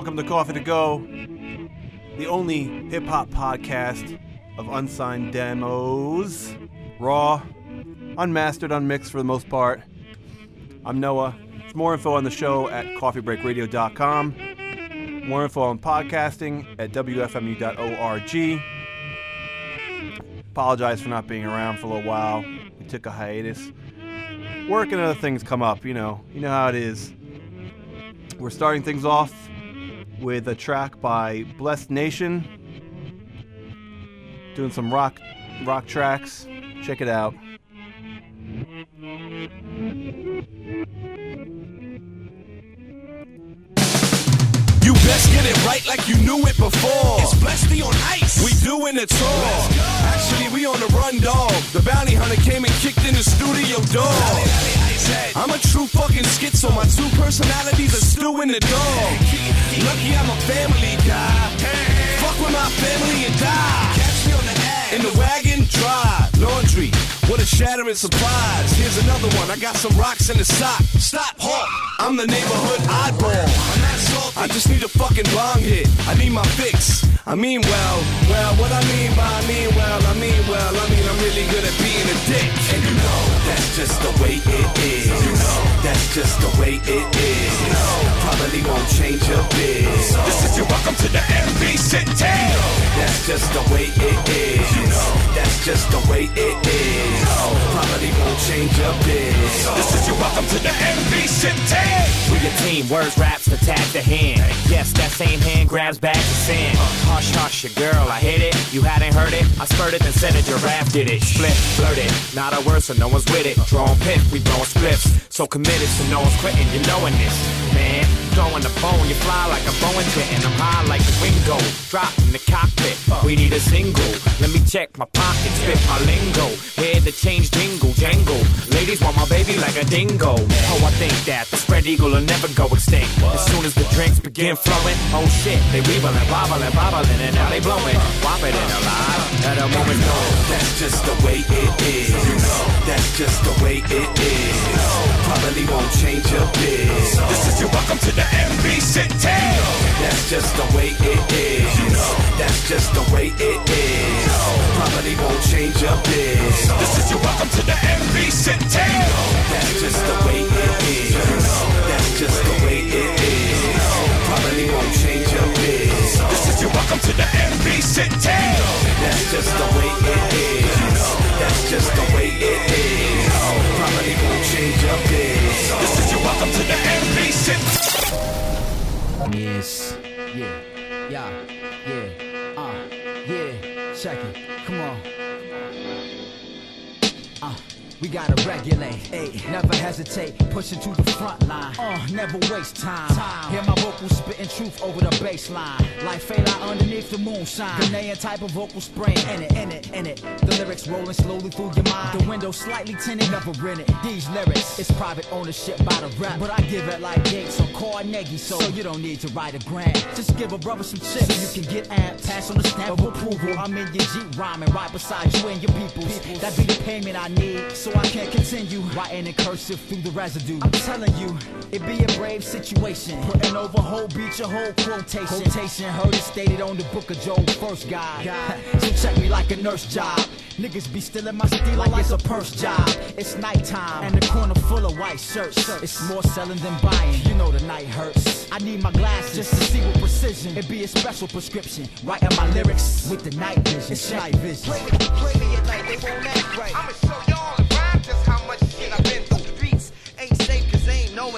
Welcome to Coffee to Go, the only hip hop podcast of unsigned demos, raw, unmastered, unmixed for the most part. I'm Noah. There's more info on the show at coffeebreakradio.com. More info on podcasting at wfmu.org. Apologize for not being around for a little while. We took a hiatus. Work and other things come up, you know. You know how it is. We're starting things off with a track by Blessed Nation. Doing some rock rock tracks. Check it out. You best get it right like you knew it before. It's Blessed on ice. We doing it all. Actually, we on the run, dog. The bounty hunter came and kicked in the studio door. I'm a true fucking schizo. My two personalities are still in the dog. Lucky I'm a family guy. Fuck with my family and die. Catch me on the ass. In the wagon, dry. Laundry. What a shattering surprise. Here's another one. I got some rocks in the sock. Stop, halt. I'm the neighborhood oddball. I just need a fucking bong hit. I need my fix. I mean well, well, what I mean by I mean well, I mean well, I mean I'm really good at being a dick. And you know that's just the way it is. You that's just the way it is. You know probably won't change a bit. This is your welcome to the MB City. That's just the way it is. You know that's just the way it is. You know probably won't change a bit. This is your welcome to the MB City. We a team, words, raps, to tag the hand. Yes, that same hand grabs back the sand. Hush, hush, your girl, I hit it. You hadn't heard it. I spurted and said it, your rap did it. Split, flirted, not a word, so no one's with it. Drawing pit, we blowing spliffs. So committed, so no one's quitting. You knowing this, man. Throwing the phone, you fly like a Boeing jet, and I'm high like the Wingo. Drop in the cockpit, we need a single. Let me check my pockets, spit my lingo. Hear the change jingle, jangle. Ladies want my baby like a dingo. Oh, I think that the spread eagle will never go extinct. As soon as the drinks begin flowing, oh shit, they weebling, wobbling, bobbling, and now they blowing. Whop it in a lot, at a moment's notice. That's just the way it is. You know, that's just the way it is. Probably won't change a bit. This is your welcome to the MB City. That's just the way it is. You know, that's just the way it is. You know, probably won't change a bit. This is your welcome to the MB City. Yeah. Gotta regulate, ayy, never hesitate, pushing to the front line. Uh, never waste time. Hear my vocals spitting truth over the bass line. Like fade out underneath the moonshine. Ghanaian type of vocal spraying in it, in it, in it. The lyrics rolling slowly through your mind. The window slightly tinted, never it. These lyrics, it's private ownership by the rap. But I give it like Gates or Carnegie, so so you don't need to write a grant. Just give a brother some chips so you can get amped. Pass on the stamp of approval. I'm in your Jeep rhyming right beside you and your peoples. That be the payment I need, so I can't continue writing in cursive through the residue. I'm telling you, it be a brave situation. Putting over whole beat your whole quotation. Quotation heard it stated on the book of Job, first guy. so check me like a nurse job. Niggas be stealing my steel like it's a purse job. It's nighttime and the corner full of white shirts. It's more selling than buying. You know the night hurts. I need my glasses just to see with precision. It be a special prescription. Writing my lyrics with the night vision. It's night vision. Play me, play me at night, they won't act right.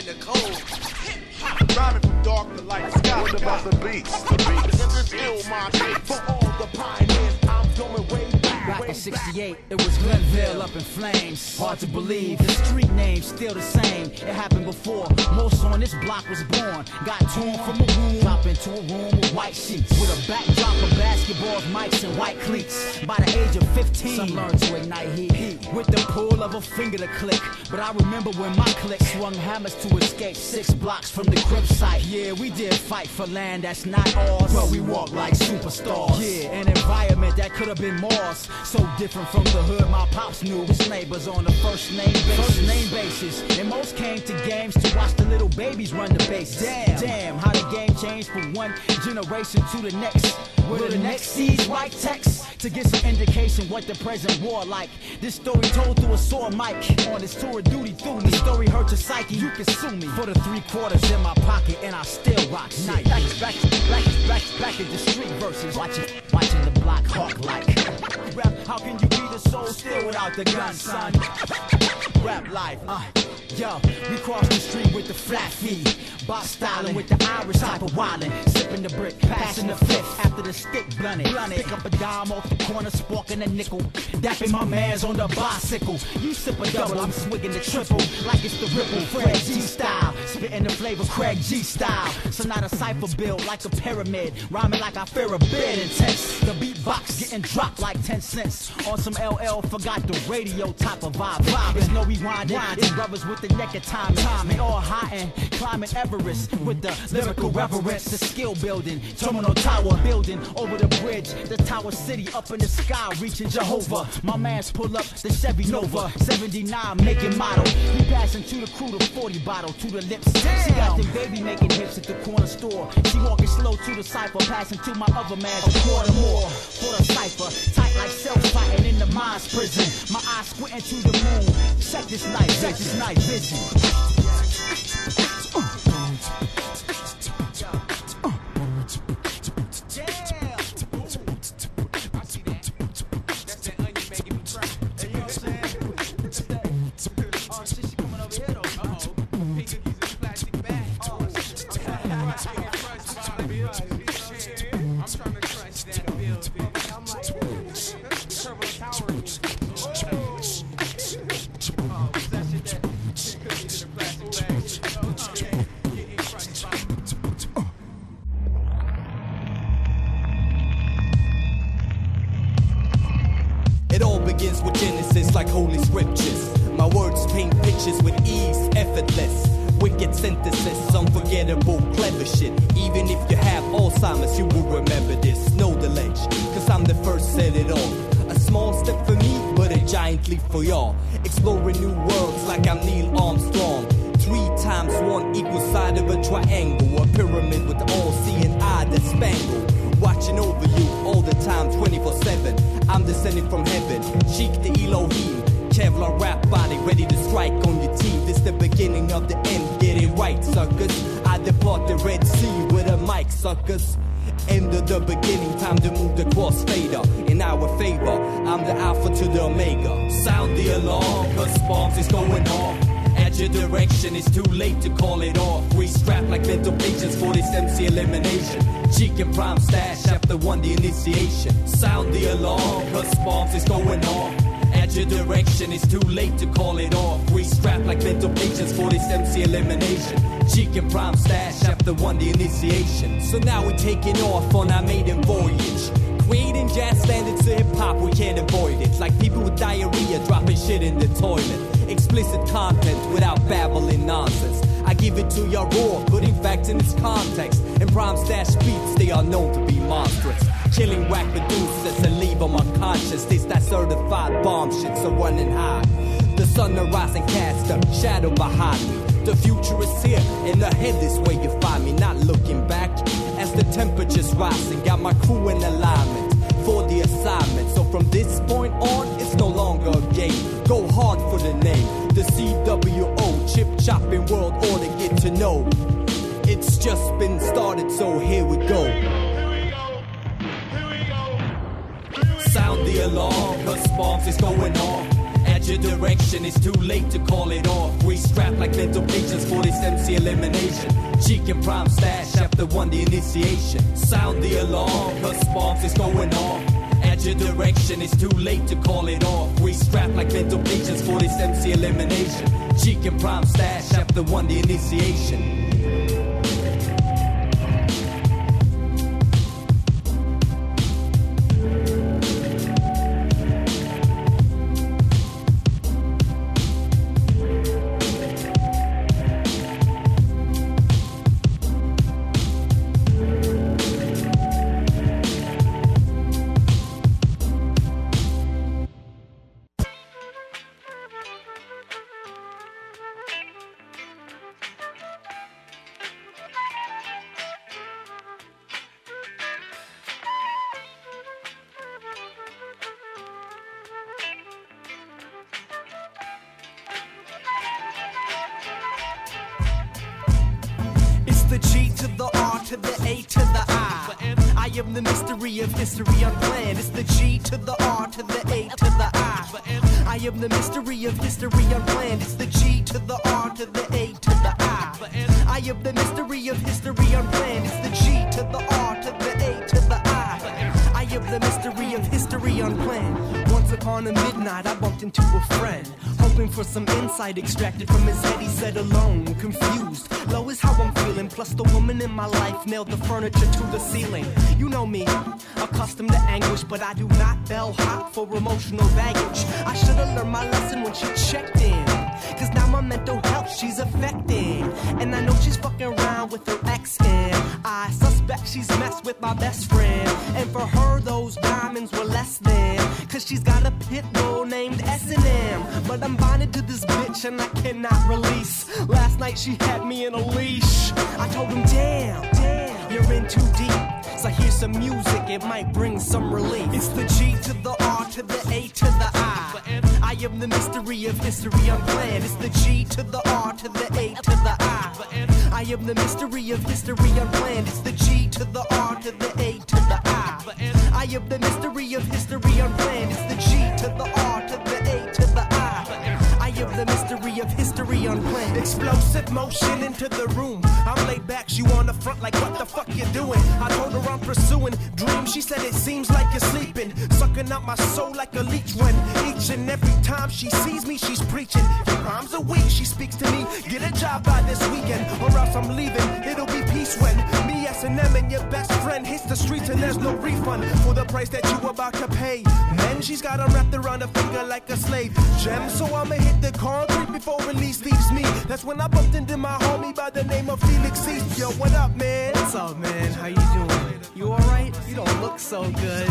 Cause they ain't knowing the code. Rhyming from dark to light sky. What about the beats? The beats. Still my beat. For all the pioneers, I'm going way back. In 68, it was Glenville up in flames. Hard to believe, the street name's still the same. It happened before. Most on this block was born. Got torn from a room, drop into a room with white sheets. With a backdrop of basketballs, mics, and white cleats. By the age of 15, some learned to ignite heat. With the pull of a finger to click. But I remember when my clique swung hammers to escape six blocks from the crib site. Yeah, we did fight for land that's not ours. But we walk like superstars. That could have been Mars. So different from the hood my pops knew. His neighbors on the first name basis. First name basis. And most came to games to watch the little babies run the base. Damn, damn, how the game changed from one generation to the next. Will the next sees white text to get some indication what the present war like. This story told through a sore mic on this tour of duty through me. Story hurt your psyche, you can sue me for the three quarters in my pocket, and I still rock night. Back back, back back, back in the street verses. Watching, watching the block hawk like. Rap, how can you be the soul still without the gun, son? Rap life, uh. Yo, we cross the street with the flat feet. Box styling with the Irish type of wildin'. Sipping the brick, passing the fifth after the stick blunted. Pick up a dime off the corner, sparking a nickel. Dapping my mans on the bicycle. You sip a double, I'm swigging the triple. Like it's the ripple, Fred G style. Spitting the flavor, Craig G style. So not a cipher built like a pyramid. Rhyming like I fear a bid intense. The beatbox getting dropped like 10 cents. On some LL, forgot the radio type of vibe. Vibe, there's no rewind. It's brothers with the neck of time. And all hot and climbing Everest with the lyrical reverence. The skill building, terminal tower building over the bridge. The tower city up in the sky, reaching Jehovah. My mans pull up the Chevy Nova, 79 making model. He passing to the crew the 40 bottle to the lips. She got the baby making hips at the corner store. She walking slow to the cipher, passing to my other man a quarter more for the cipher. Tight like self fighting in the mind's prison. My eyes squinting to the moon. Check this night, check this night vision. Y'all. Exploring new worlds like I'm Neil Armstrong. Three times one equals side of a triangle. A pyramid with all seeing eye that's spangled. Watching over you all the time, 24 7. I'm descending from heaven. Cheek the Elohim. Kevlar rap body ready to strike on your teeth. This the beginning of the end. Get it right, suckers. I depart the Red Sea with a mic, suckers. End of the beginning, time to move the crossfader in our favor. I'm the Alpha to the Omega. Sound the alarm, cause bombs is going off. Your direction, it's too late to call it off. We strap like mental patients for this MC elimination. Chicken prime stash after one, the initiation. Sound the alarm, cause bombs is going off. At your direction, it's too late to call it off. We strap like mental patients for this MC elimination. Chicken prime stash after one, the initiation. So now we're taking off on our maiden voyage. Creating jazz standards to hip hop, we can't avoid it. Like people with diarrhea dropping shit in the toilet. Explicit content without babbling nonsense. I give it to ya raw, putting facts in its context. And prime stash beats, they are known to be monstrous. Killing whack producers and leave them unconscious. This that certified bomb shit, so running high. The sun a rising cast a shadow behind me. The future is here, and ahead is where you find me. Not looking back as the temperature's rising. Got my crew in alignment for the assignment. So from this point on, it's no longer a game. Go hard for the name. The CWO, chip chopping world order, get to know. It's just been started, so here we go. Sound the alarm, cause bombs is going off. Your direction, it's too late to call it off. We strap like mental patients for this MC elimination. Chicken prime stash after one, the initiation. Sound the alarm, bombs is going off. At your direction, it's too late to call it off. We strap like mental patients for this MC elimination. Chicken prime stash after one, the initiation. The mystery of history unplanned. It's the G to the R to the A to the I. I am the mystery of history unplanned. It's the G to the R to the A to the I. I am the mystery of history unplanned. It's the G to the R to the A to the I. The mystery of history unplanned. Once upon a midnight, I bumped into a friend, hoping for some insight extracted from his head. He said alone, confused. Low is how I'm feeling. Plus, the woman in my life nailed the furniture to the ceiling. You know me, accustomed to anguish, but I do not bell hop for emotional baggage. I should have learned my lesson when she checked in. Cause now my mental health she's affecting. And I know she's fucking around with her ex and I suspect she's messed with my best friend. And for her, those diamonds were less than. Cause she's got a pit bull named S&M. But I'm bonded to this bitch and I cannot release. Last night she had me in a leash. I told him, damn, damn, you're in too deep. So here's some music, it might bring some relief. It's the G to the R to the A to the I. I am the mystery of history unplanned. It's the G to the R to the A to the I. I am the mystery of history unplanned. It's the G to the R to the A to the I. I am the mystery of history unplanned. It's the G to the R to the A to the I. Am the mystery of history unplanned. Explosive motion into the room. I'm laid back, she on the front like what the fuck you doing? I told her I'm pursuing dreams. She said it seems like you're sleeping, sucking out my soul like a leech. When each and every time she sees me, she's preaching. Your rhymes a week, she speaks to me. Get a job by this weekend, or else I'm leaving. It'll be peace when me S&M and your best friend hits the streets and there's no refund for the price that you about to pay. Then she's got 'em wrapped around her finger like a slave gem, so I'ma hit the concrete before release leaves me. That's when I bumped into my homie by the name of Felix East. Yo, what up, man? What's up, man? How you doing? You alright? You don't look so good.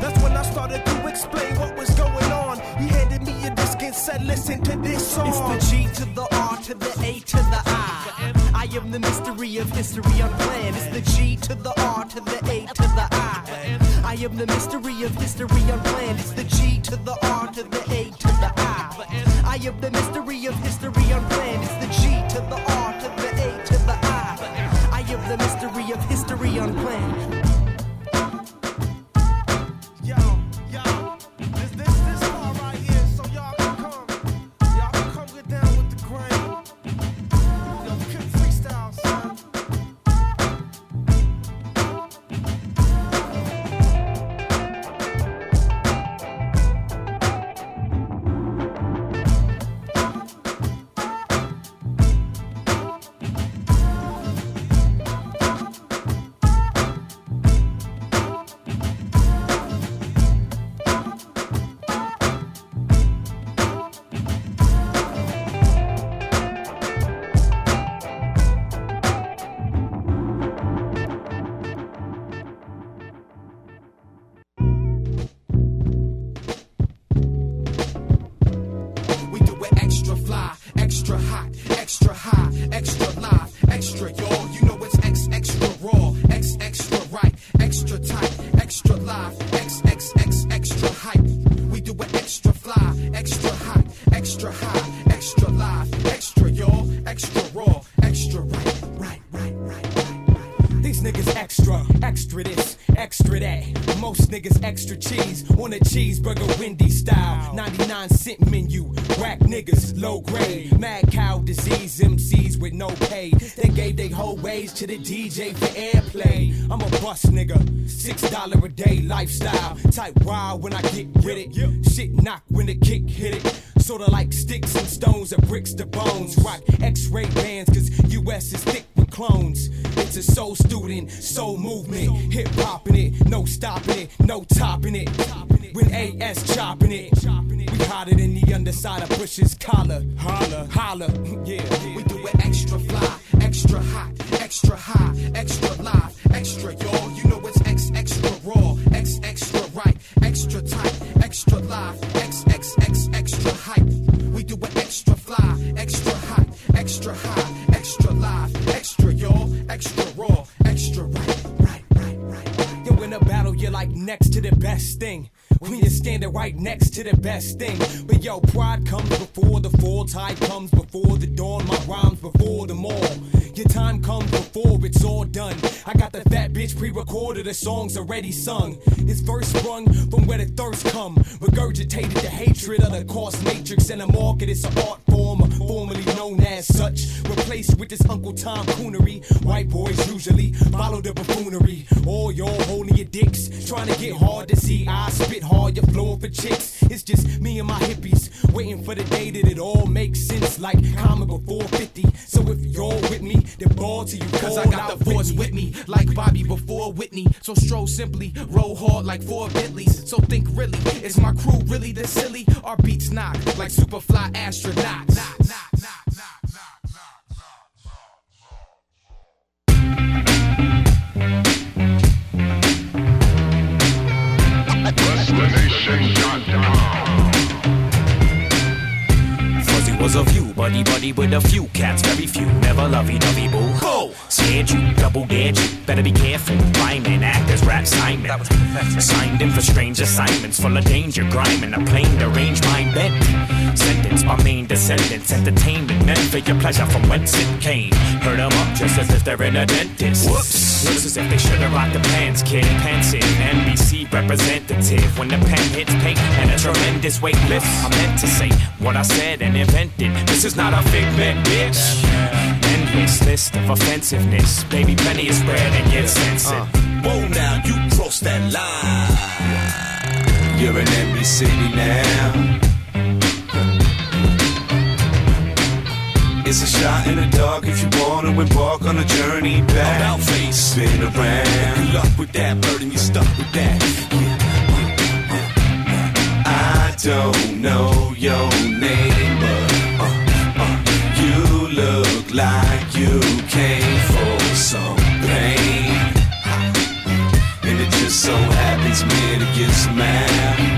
That's when I started to explain what was going on. He handed me a disc and said, listen to this song. It's the G to the R to the A to the I. I am the mystery of history unplanned. It's the G to the R to the A to the I. I am the mystery of history unplanned. It's the G of history extra, this, extra that. Most niggas extra cheese on a cheeseburger Wendy style. 99 cent menu, whack niggas, low grade. Mad cow disease, MCs with no pay. They gave they whole wage to the DJ for airplay. I'm a bust nigga, six dollar a day lifestyle. Type wild when I get with it. Shit knock when the kick hit it. Sorta like sticks and stones or bricks to bones. Rock x-ray bands cause US is thick with clones. It's a soul student, soul movement. Hip hopping it, no stopping it, no topping it. When AS chopping it, we hotter than the underside of Bush's collar. Holla, holla, yeah. We do it extra fly, extra hot, extra high, extra live, extra y'all. The best thing. But yo, pride comes before the fall, tide comes before the dawn. My rhymes before them all. Your time comes before it's all done. I got the fat bitch pre-recorded, the songs already sung. This verse sprung from where the thirst come. Regurgitated the hatred of the course matrix and the market. It's an art Replaced with this Uncle Tom coonery. White boys usually follow the buffoonery. All y'all holding your dicks, trying to get hard to see. I spit hard, you're flowing for chicks. It's just me and my hippies, waiting for the day that it all makes sense. Like common before 50. So if you're with me, then ball to you. Cause I got the force with me, like Bobby before Whitney. So stroll simply, roll hard like four Bentleys. So think really, is my crew really this silly? Our beats knock like Superfly astronauts. Fuzzy was a view, buddy buddy with a few cats, very few, never lovey dovey boo. Go! Scared you, double dared you, better be careful. Rhyming, act as rap Simon. That was Signed in for strange assignments, full of danger, grinding a plane to range mind bent. Sentence my main descendants, entertainment meant for your pleasure from whence it came. Heard 'em up just as if they're in a dentist. Whoops! Looks as if they should've rocked the pants, kid. Pants in NBC representative. When the pen hits paint and a tremendous weight lifts, I meant to say what I said and invented. This is not a figment, bitch. Endless list of offensiveness. Baby, plenty is spread and get censored. Uh. Whoa, now you crossed that line. You're an empty city now. It's a shot in the dark if you wanna embark on a journey back. About face, spin around. Good luck with that burden, you stuck with that. I don't know your name, like you came for some pain. And it just so happens me to get some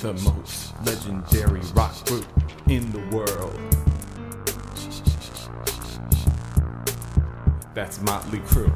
the most legendary rock group in the world. That's Motley Crue.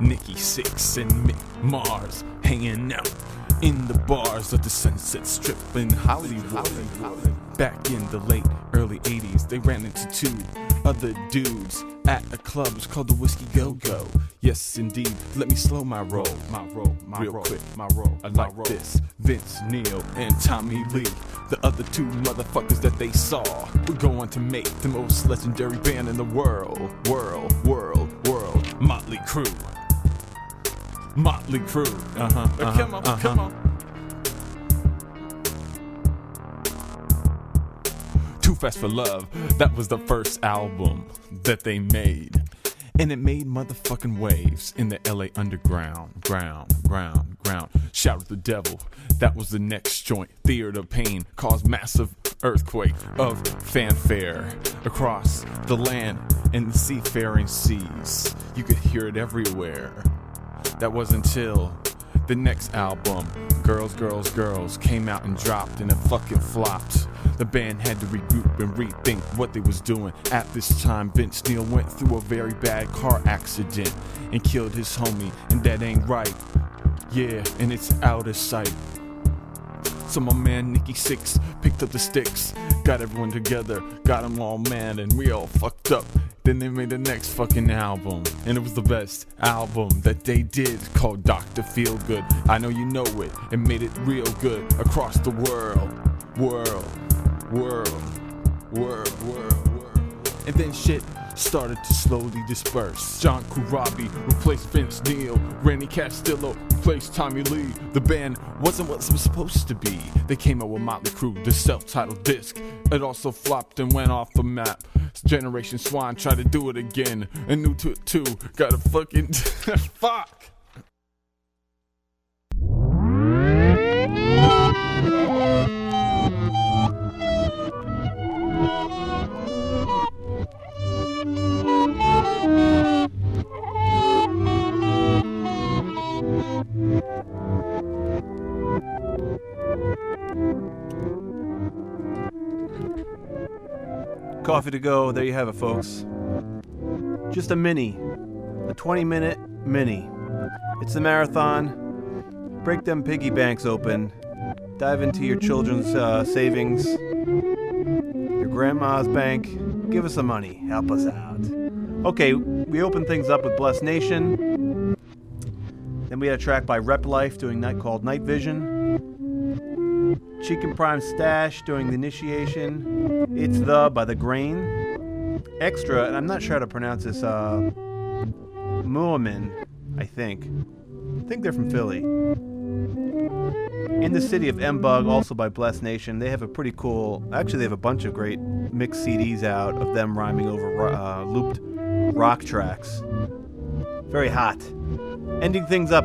Nikki Sixx and Mick Mars hanging out in the bars of the Sunset Strip in Hollywood. Back in the late early 80s, they ran into two other dudes at a club. It's called the Whiskey Go Go. Yes, indeed. Let me slow my roll, my roll, my real quick, my roll. I like this. Vince Neil and Tommy Lee, the other two motherfuckers that they saw, were going to make the most legendary band in the world, world, world, world. Motley Crue. Motley Crue. Uh huh. Uh-huh, come on, uh-huh. come on. Fast for Love. That was the first album that they made. And it made motherfucking waves in the LA underground. Ground, ground, ground. Shout at the devil. That was the next joint. Theater of Pain caused massive earthquake of fanfare across the land and the seafaring seas. You could hear it everywhere. That was until the next album, Girls, Girls, Girls, came out and dropped and it fucking flopped. The band had to regroup and rethink what they was doing. At this time, Vince Neil went through a very bad car accident and killed his homie, and that ain't right. Yeah, and it's out of sight. So my man Nikki Sixx picked up the sticks, got everyone together, got them all mad, and we all fucked up. Then they made the next fucking album, and it was the best album that they did called Dr. Feelgood. I know you know it, and made it real good across the world, world, world, world, world, world. And then shit started to slowly disperse. John Corabi replaced Vince Neil, Randy Castillo replaced Tommy Lee. The band wasn't what it was supposed to be. They came out with Motley Crue, the self-titled disc. It also flopped and went off the map. Generation Swan tried to do it again, and new to it too. Got a fucking fuck. Coffee to go. There you have it, folks. Just a mini, a 20 minute mini. It's a marathon. Break them piggy banks open. Dive into your children's uh, savings, your grandma's bank. Give us some money. Help us out. Okay, we open things up with Blessed Nation. Then we had a track by Rep Life doing night called Night Vision. Chicken Prime Stash doing the initiation. It's the by the Grain. Extra, and I'm not sure how to pronounce this. Uh, Muamin, I think. I think they're from Philly. In the city of M-Bug, also by Blessed Nation, they have a pretty cool. Actually, they have a bunch of great mixed CDs out of them rhyming over uh, looped rock tracks. Very hot. Ending things up,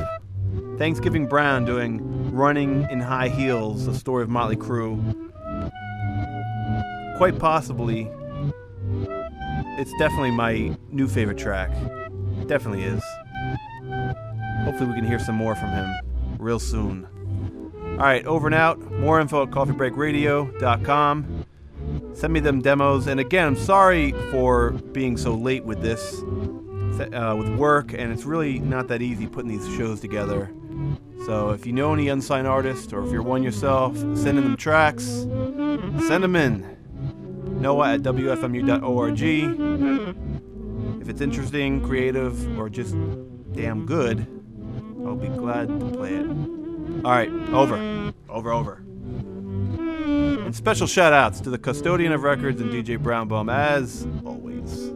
Thanksgiving Brown doing Running in High Heels, a story of Motley Crue. Quite possibly, it's definitely my new favorite track. It definitely is. Hopefully, we can hear some more from him real soon. All right, over and out. More info at coffeebreakradio.com. Send me them demos. And again, I'm sorry for being so late with this, uh, with work, and it's really not that easy putting these shows together. So if you know any unsigned artists, or if you're one yourself, send in them tracks. Send them in. Noah at WFMU.org. If it's interesting, creative, or just damn good, I'll be glad to play it. All right, over. Over, over. And special shout outs to the custodian of records and DJ Brownbaum, as always.